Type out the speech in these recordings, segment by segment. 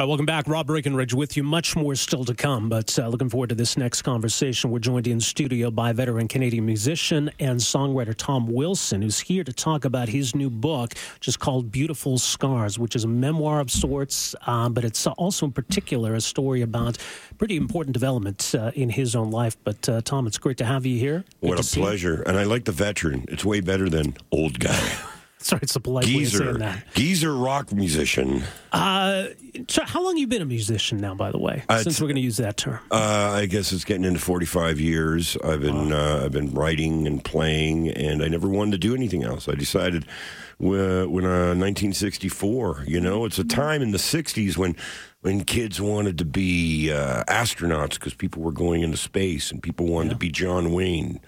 All right, welcome back. Rob Breckenridge with you. Much more still to come, but uh, looking forward to this next conversation. We're joined in studio by veteran Canadian musician and songwriter Tom Wilson, who's here to talk about his new book, just called Beautiful Scars, which is a memoir of sorts, uh, but it's also in particular a story about pretty important development uh, in his own life. But uh, Tom, it's great to have you here. What a pleasure. And I like the veteran. It's way better than old guy. Sorry, it's a polite geezer, way of saying that. Geezer rock musician. Uh, so how long have you been a musician now, by the way, Uh, since we're going to use that term? Uh, I guess it's getting into 45 years. I've been uh, I've been writing and playing, and I never wanted to do anything else. I decided when, when uh, 1964. You know, it's a time in the 60s when when kids wanted to be uh, astronauts because people were going into space, and people wanted to be John Wayne.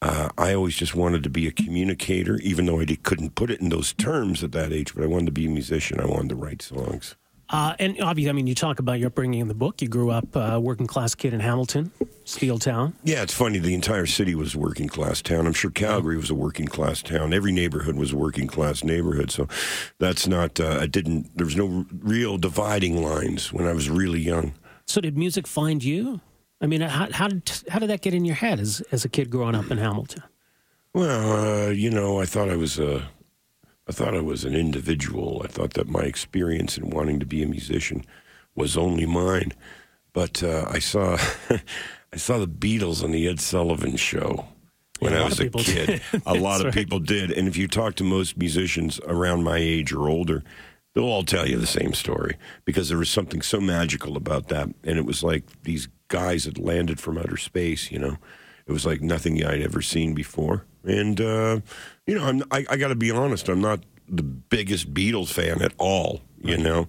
Uh, I always just wanted to be a communicator, even though I did, couldn't put it in those terms at that age. But I wanted to be a musician. I wanted to write songs. Uh, and obviously, I mean, you talk about your upbringing in the book. You grew up uh, working class kid in Hamilton, Steel Town. Yeah, it's funny. The entire city was a working class town. I'm sure Calgary was a working class town. Every neighborhood was a working class neighborhood. So that's not. Uh, I didn't. There was no real dividing lines when I was really young. So did music find you? I mean, how, how did how did that get in your head as as a kid growing up in Hamilton? Well, uh, you know, I thought I was a. I thought I was an individual. I thought that my experience in wanting to be a musician was only mine. But uh, I saw, I saw the Beatles on the Ed Sullivan Show when Yeah, I was a kid. a lot That's of right. people did. And if you talk to most musicians around my age or older, they'll all tell you the same story because there was something so magical about that. And it was like these guys had landed from outer space, you know. It was like nothing I'd ever seen before. And, uh, you know, I'm, I, I got to be honest, I'm not the biggest Beatles fan at all, you know.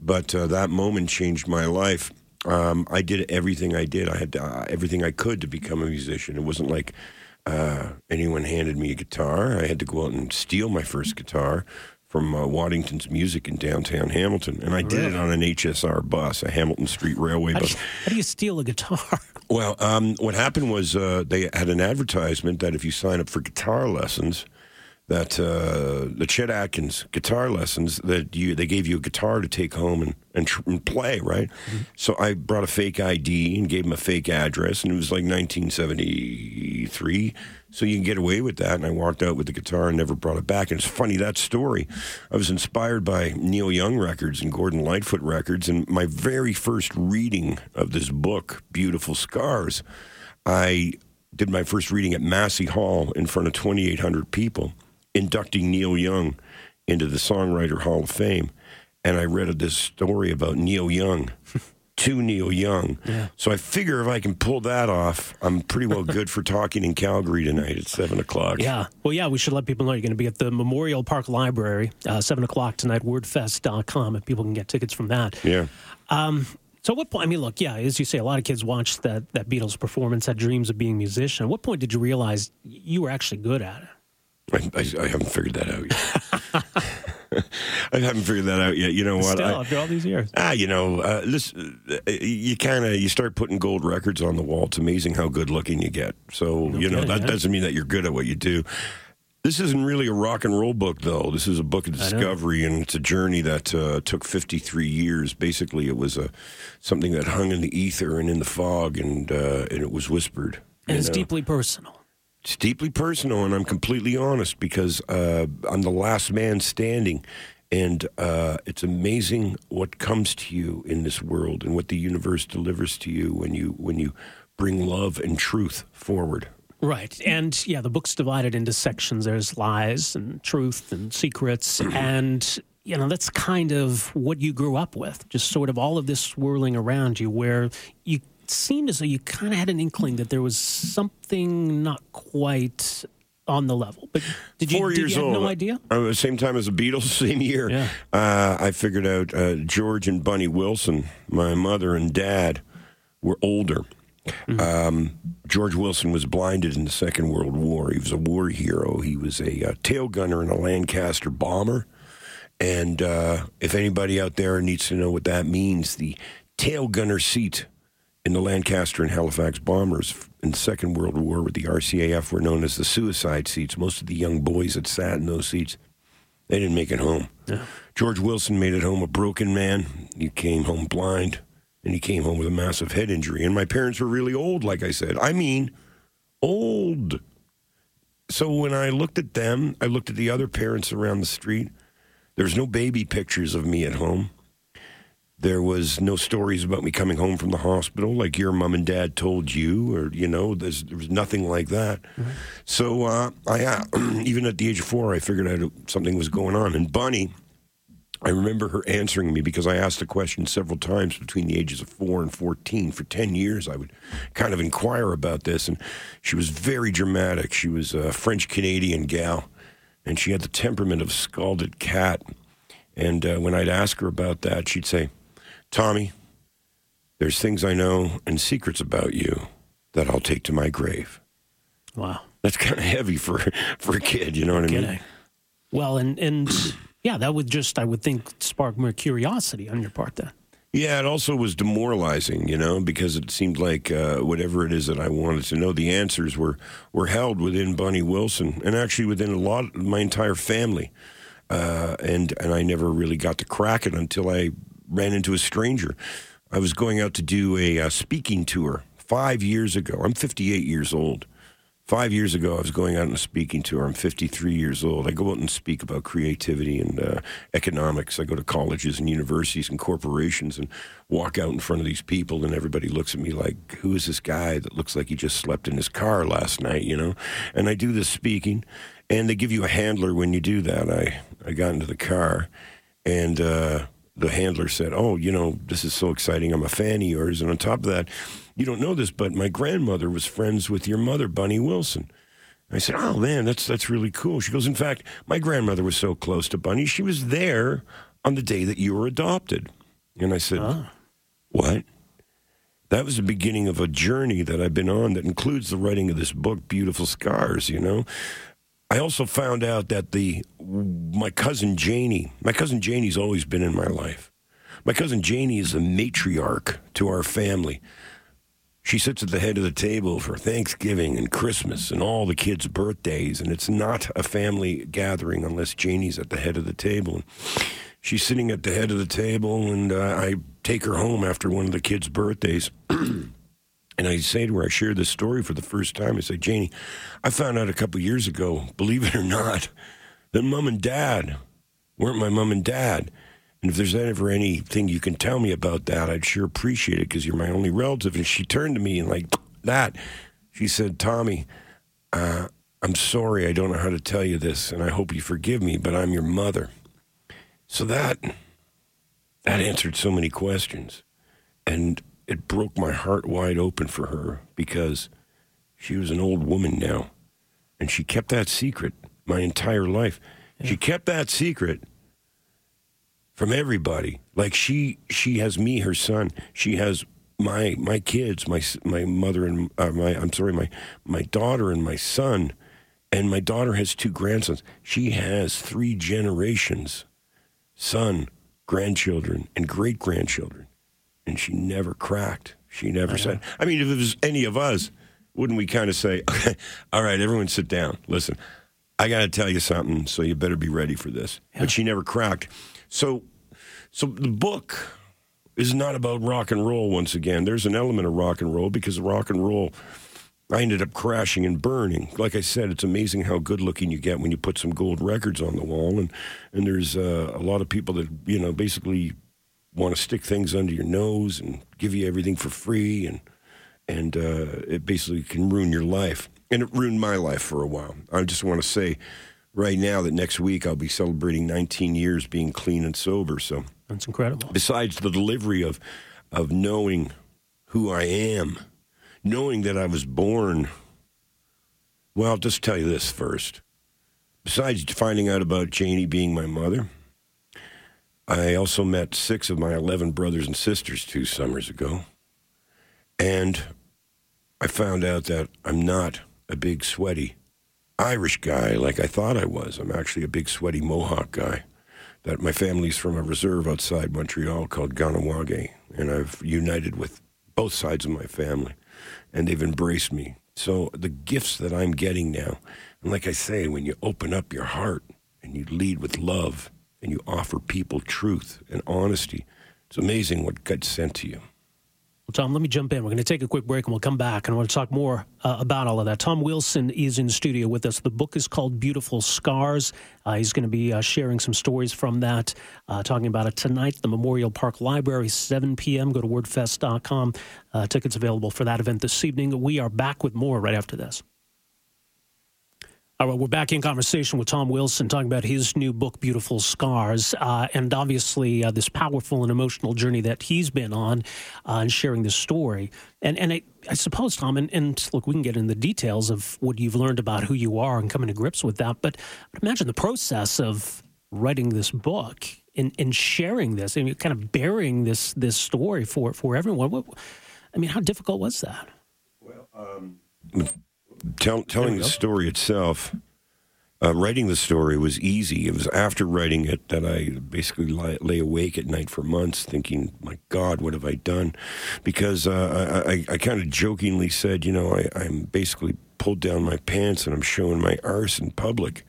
But uh, that moment changed my life. Um, I did everything I did. I had to, uh, everything I could to become a musician. It wasn't like uh, anyone handed me a guitar. I had to go out and steal my first guitar from uh, Waddington's Music in downtown Hamilton, and I did it on an HSR bus, a Hamilton Street Railway How do bus. you, how do you steal a guitar? Well, um, what happened was uh, they had an advertisement that if you sign up for guitar lessons, that uh, the Chet Atkins guitar lessons that you they gave you a guitar to take home and and, tr- and play right. So I brought a fake ID and gave him a fake address, and it was like 1973. So you can get away with that. And I walked out with the guitar and never brought it back. And it's funny that story. I was inspired by Neil Young records and Gordon Lightfoot records, and my very first reading of this book, Beautiful Scars, I did my first reading at Massey Hall in front of 2,800 people, inducting Neil Young into the Songwriter Hall of Fame. And I read this story about Neil Young to Neil Young. So I figure if I can pull that off, I'm pretty well good for talking in Calgary tonight at 7 o'clock. Yeah. Well, yeah, we should let people know you're going to be at the Memorial Park Library, uh, 7 o'clock tonight, wordfest.com, and people can get tickets from that. Yeah. So, what point? I mean, look, yeah, as you say, a lot of kids watched that, that Beatles performance, had dreams of being a musician. At what point did you realize you were actually good at it? I, I, I haven't figured that out yet. I haven't figured that out yet. You know what? Still, I- after all these years. Ah, you know, uh, listen, uh, you kind of you start putting gold records on the wall. It's amazing how good looking you get. So you know kidding, that yeah. doesn't mean that you're good at what you do. This isn't really a rock and roll book, though. This is a book of discovery, and it's a journey that uh, took 53 years. Basically, it was a something that hung in the ether and in the fog, and uh, and it was whispered. And it's know? deeply personal. It's deeply personal, and I'm completely honest because uh, I'm the last man standing. And uh, it's amazing what comes to you in this world and what the universe delivers to you when you when you bring love and truth forward. Right. And yeah, the book's divided into sections. There's lies and truth and secrets. and you know, that's kind of what you grew up with, just sort of all of this swirling around you, where you seemed as though you kind of had an inkling that there was something not quite on the level. But did you, Four did years you have old. no idea? Uh, same time as the Beatles, same year. Yeah. Uh, I figured out uh, George and Bunny Wilson, my mother and dad, were older. Mm-hmm. Um, George Wilson was blinded in the Second World War. He was a war hero. He was a uh, tail gunner in a Lancaster bomber. And uh, if anybody out there needs to know what that means, the tail gunner seat in the Lancaster and Halifax bombers in the Second World War with the RCAF were known as the suicide seats. Most of the young boys that sat in those seats, they didn't make it home. George Wilson made it home a broken man. He came home blind, and he came home with a massive head injury. And my parents were really old, like I said. I mean, old. So when I looked at them, I looked at the other parents around the street. There's no baby pictures of me at home. There was no stories about me coming home from the hospital like your mom and dad told you, or you know, there's, there was nothing like that. So uh, I, uh, even at the age of four, I figured out something was going on. And Bunny, I remember her answering me because I asked the question several times between the ages of four and 14. For 10 years, I would kind of inquire about this. And she was very dramatic. She was a French Canadian gal, and she had the temperament of a scalded cat. And uh, when I'd ask her about that, she'd say, Tommy, there's things I know and secrets about you that I'll take to my grave. Wow. That's kind of heavy for, for a kid, you know what I mean? Well, and and yeah, that would just I would think spark more curiosity on your part then. Yeah, it also was demoralizing, you know, because it seemed like uh, whatever it is that I wanted to know, the answers were were held within Bunny Wilson, and actually within a lot of my entire family, uh, and and I never really got to crack it until I ran into a stranger. I was going out to do a uh, speaking tour five years ago. I'm 58 years old. Five years ago, I was going out on a speaking tour. I'm 53 years old. I go out and speak about creativity and uh, economics. I go to colleges and universities and corporations and walk out in front of these people, and everybody looks at me like, "Who is this guy that looks like he just slept in his car last night?" You know. And I do this speaking, and they give you a handler when you do that. I I got into the car, and. Uh, the handler said, "Oh, you know, this is so exciting. I'm a fan of yours." And on top of that, you don't know this, but my grandmother was friends with your mother, Bunny Wilson. I said, "Oh man, that's that's really cool." She goes, "In fact, my grandmother was so close to Bunny, she was there on the day that you were adopted." And I said, ah. "What?" That was the beginning of a journey that I've been on that includes the writing of this book, Beautiful Scars, you know. I also found out that the my cousin Janie, my cousin Janie's always been in my life. My cousin Janie is the matriarch to our family. She sits at the head of the table for Thanksgiving and Christmas and all the kids' birthdays, and it's not a family gathering unless Janie's at the head of the table. And She's sitting at the head of the table, and uh, I take her home after one of the kids' birthdays. And I say to her, I share this story for the first time. I say, Janie, I found out a couple years ago, believe it or not, that mom and dad weren't my mom and dad. And if there's ever anything you can tell me about that, I'd sure appreciate it because you're my only relative. And she turned to me and like that, she said, Tommy, uh, I'm sorry, I don't know how to tell you this, and I hope you forgive me, but I'm your mother. So that that answered so many questions. And it broke my heart wide open for her because she was an old woman now. And she kept that secret my entire life. She kept that secret from everybody. Like she she has me, her son. She has my my kids, my my mother and uh, my I'm sorry, my my daughter and my son, and my daughter has two grandsons. She has three generations, son, grandchildren, and great grandchildren, and she never cracked. She never said. I mean, if it was any of us, wouldn't we kind of say, okay, "All right, everyone, sit down. Listen, I got to tell you something, so you better be ready for this." But she never cracked. So, so the book is not about rock and roll. Once again, there's an element of rock and roll because rock and roll. I ended up crashing and burning. Like I said, it's amazing how good looking you get when you put some gold records on the wall, and and there's uh, a lot of people that you know basically want to stick things under your nose and give you everything for free, and and uh, it basically can ruin your life. And it ruined my life for a while. I just want to say right now that next week I'll be celebrating 19 years being clean and sober. So That's incredible. besides the delivery of of knowing who I am, knowing that I was born. Well, I'll just tell you this first. Besides finding out about Janie being my mother, I also met six of my 11 brothers and sisters two summers ago. And I found out that I'm not a big, sweaty Irish guy like I thought I was. I'm actually a big, sweaty Mohawk guy. That my family's from a reserve outside Montreal called Kahnawake, and I've united with both sides of my family, and they've embraced me. So the gifts that I'm getting now, and like I say, when you open up your heart and you lead with love and you offer people truth and honesty, it's amazing what God sent to you. Well, Tom, let me jump in. We're going to take a quick break and we'll come back and I want to talk more uh, about all of that. Tom Wilson is in studio with us. The book is called Beautiful Scars. Uh, he's going to be uh, sharing some stories from that, uh, talking about it tonight the Memorial Park Library, 7 p.m. Go to wordfest.com. Uh, tickets available for that event this evening. We are back with more right after this. All right, we're back in conversation with Tom Wilson talking about his new book, Beautiful Scars, uh, and obviously uh, this powerful and emotional journey that he's been on uh, and sharing this story. And and I, I suppose, Tom, and, and look, we can get into the details of what you've learned about who you are and coming to grips with that. But, but imagine the process of writing this book and, and sharing this and kind of bearing this this story for, for everyone. What, I mean, how difficult was that? Tell, telling the story itself, uh, writing the story was easy. It was after writing it that I basically lay, lay awake at night for months thinking, my God, what have I done? Because uh, I, I, I kind of jokingly said, you know, I, I'm basically pulled down my pants and I'm showing my arse in public.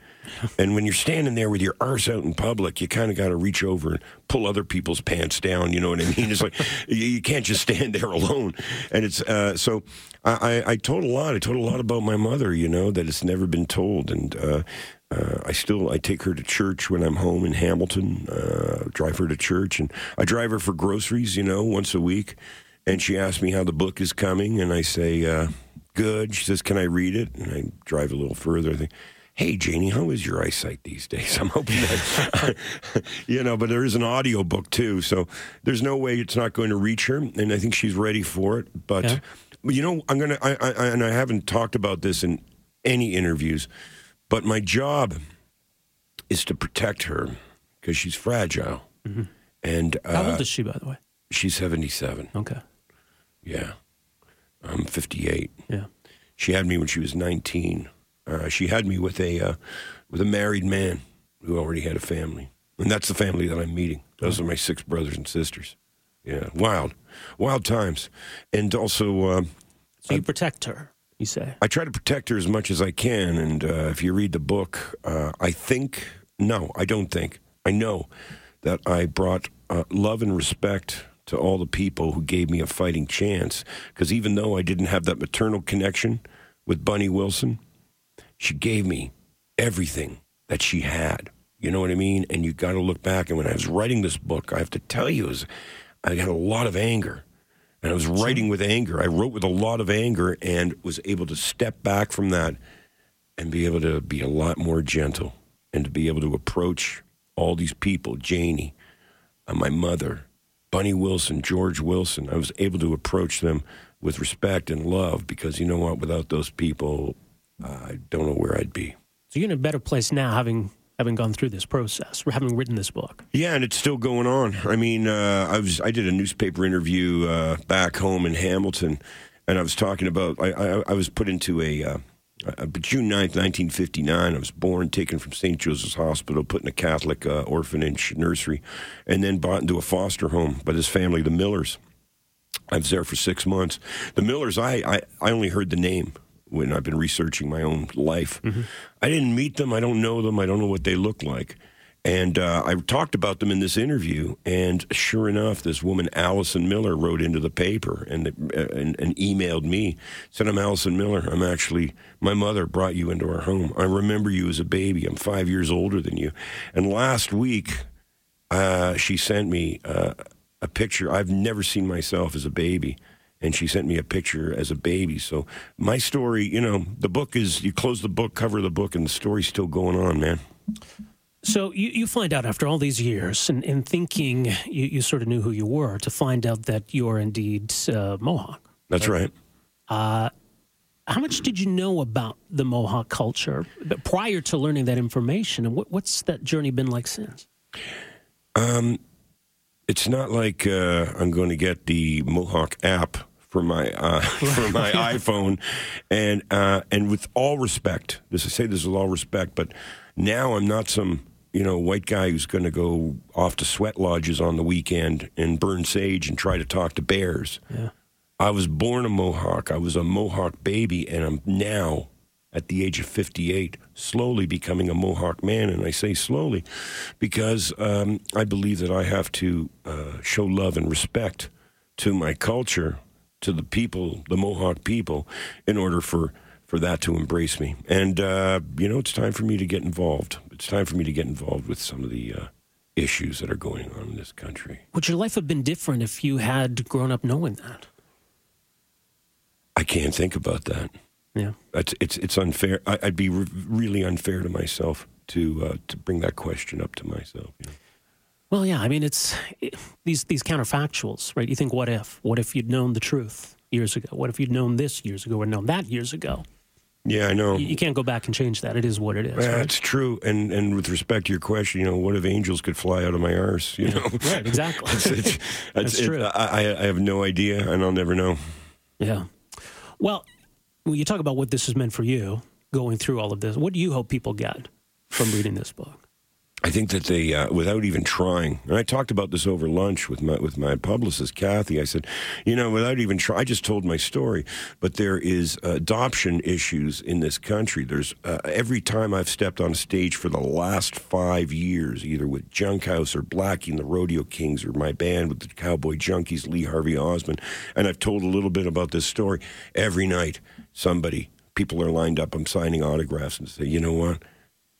And when you're standing there with your arse out in public, you kind of got to reach over and pull other people's pants down. You know what I mean? It's like you, can't just stand there alone. And it's uh, so I, I, I told a lot. I told a lot about my mother. You know that it's never been told, and uh, uh, I still I take her to church when I'm home in Hamilton. Uh, drive her to church, and I drive her for groceries. You know, once a week. And she asks me how the book is coming, and I say, uh, "Good." She says, "Can I read it?" And I drive a little further. I think hey janie how is your eyesight these days i'm hoping that you know but there is an audio book too so there's no way it's not going to reach her and i think she's ready for it but Yeah. you know i'm gonna I, I, I and i haven't talked about this in any interviews but my job is to protect her because she's fragile and Mm-hmm. How uh, old is she, by the way? she's 77 Okay. yeah i'm 58 Yeah. she had me when she was 19. Uh, she had me with a uh, with a married man who already had a family, and that's the family that I'm meeting. Those are my six brothers and sisters. Yeah, wild, wild times, and also uh, So you protect her, you say? I try to protect her as much as I can. And uh, if you read the book, uh, I think no, I don't think I know that I brought uh, love and respect to all the people who gave me a fighting chance. Because even though I didn't have that maternal connection with Bunny Wilson, she gave me everything that she had. You know what I mean? And you got to look back. And when I was writing this book, I have to tell you, was, I had a lot of anger. And I was writing with anger. I wrote with a lot of anger and was able to step back from that and be able to be a lot more gentle and to be able to approach all these people Janie, uh, my mother, Bunny Wilson, George Wilson. I was able to approach them with respect and love because you know what? Without those people, I don't know where I'd be. So you're in a better place now, having having gone through this process, or having written this book. Yeah, and it's still going on. I mean, uh, I was I did a newspaper interview uh, back home in Hamilton, and I was talking about I, I, I was put into a. Uh, uh, June 9th, 1959, I was born, taken from St. Joseph's Hospital, put in a Catholic uh, orphanage nursery, and then brought into a foster home by his family, the Millers. I was there for six months. The Millers, I, I, I only heard the name when I've been researching my own life. I didn't meet them. I don't know them. I don't know what they look like. And uh, I talked about them in this interview, and sure enough, this woman Allison Miller wrote into the paper and uh, and, and emailed me. Said, "I'm Allison Miller. I'm actually my mother brought you into our home. I remember you as a baby. I'm five years older than you." And last week, uh, she sent me uh, a picture. I've never seen myself as a baby, and she sent me a picture as a baby. So my story, you know, the book is you close the book, cover the book, and the story's still going on, man. So you, you find out after all these years and, and thinking you, you sort of knew who you were to find out that you're indeed uh, Mohawk. That's right. Uh, how much did you know about the Mohawk culture prior to learning that information, and what, what's that journey been like since? Um, it's not like uh, I'm going to get the Mohawk app for my uh, for my iPhone, and uh, and with all respect, this I say this with all respect, but now I'm not some you know white guy who's going to go off to sweat lodges on the weekend and burn sage and try to talk to bears. Yeah. I was born a Mohawk. I was a Mohawk baby, and I'm now, at the age of 58, slowly becoming a Mohawk man. And I say slowly because um, I believe that I have to uh, show love and respect to my culture, to the people, the Mohawk people, in order for, for that to embrace me. And, uh, you know, it's time for me to get involved. It's time for me to get involved with some of the. Uh, issues that are going on in this country. Would your life have been different if you had grown up knowing that? I can't think about that. Yeah, it's it's it's unfair. I, would be re- really unfair to myself to uh, to bring that question up to myself. You know? Well, yeah. I mean, it's it, these these counterfactuals, right? You think, what if? What if you'd known the truth years ago? What if you'd known this years ago or known that years ago? Yeah, I know. You, you can't go back and change that. It is what it is. That's right? true. And and with respect to your question, you know, what if angels could fly out of my arse? You know, right? Exactly. it's, it's, That's true. I I have no idea, and I'll never know. Yeah. Well, when you talk about what this has meant for you, going through all of this, what do you hope people get from reading this book? I think that they, uh, without even trying, and I talked about this over lunch with my with my publicist Kathy. I said, you know, without even trying, I just told my story. But there is adoption issues in this country. There's uh, every time I've stepped on stage for the last five years, either with Junkhouse or Blackie and the Rodeo Kings, or my band with the Cowboy Junkies, Lee Harvey Osmond, and I've told a little bit about this story. Every night, somebody, people are lined up. I'm signing autographs and say, you know what?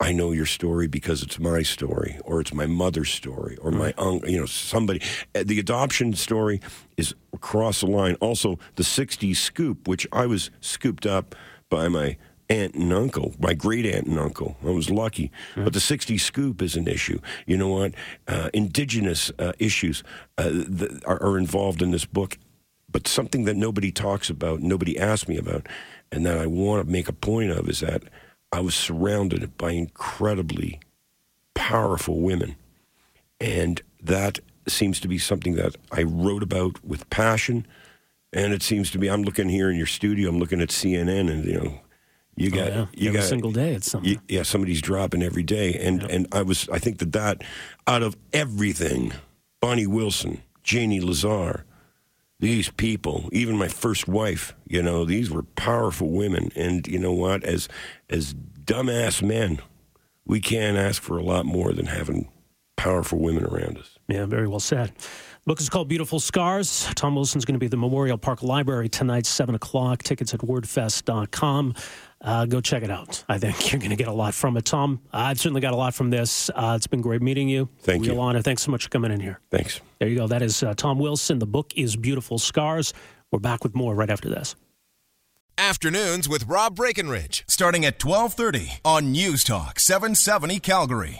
I know your story because it's my story, or it's my mother's story, or my uncle, you know, somebody. Uh, the adoption story is across the line. Also, the 60s scoop, which I was scooped up by my aunt and uncle, my great aunt and uncle. I was lucky. Mm-hmm. But the 60s scoop is an issue. You know what? Uh, indigenous uh, issues uh, are, are involved in this book, but something that nobody talks about, nobody asked me about, and that I want to make a point of is that I was surrounded by incredibly powerful women. And that seems to be something that I wrote about with passion. And it seems to be, I'm looking here in your studio, I'm looking at CNN, and, you know, you oh, got, oh, yeah. you every got single day. It's something. You, yeah, somebody's dropping every day, and and I was, I think that that, out of everything, Bonnie Wilson, Janie Lazar, these people, even my first wife, you know, these were powerful women. And you know what? As as dumbass men, we can't ask for a lot more than having powerful women around us. Yeah, very well said. The book is called Beautiful Scars. Tom Wilson's going to be at the Memorial Park Library tonight, 7 o'clock. Tickets at wordfest.com uh, go check it out. I think you're going to get a lot from it. Tom, I've certainly got a lot from this. Uh, it's been great meeting you. Thank Real you. honor. Thanks so much for coming in here. Thanks. There you go. That is uh, Tom Wilson. The book is Beautiful Scars. We're back with more right after this. Afternoons with Rob Breckenridge, starting at 1230 on News Talk 770 Calgary.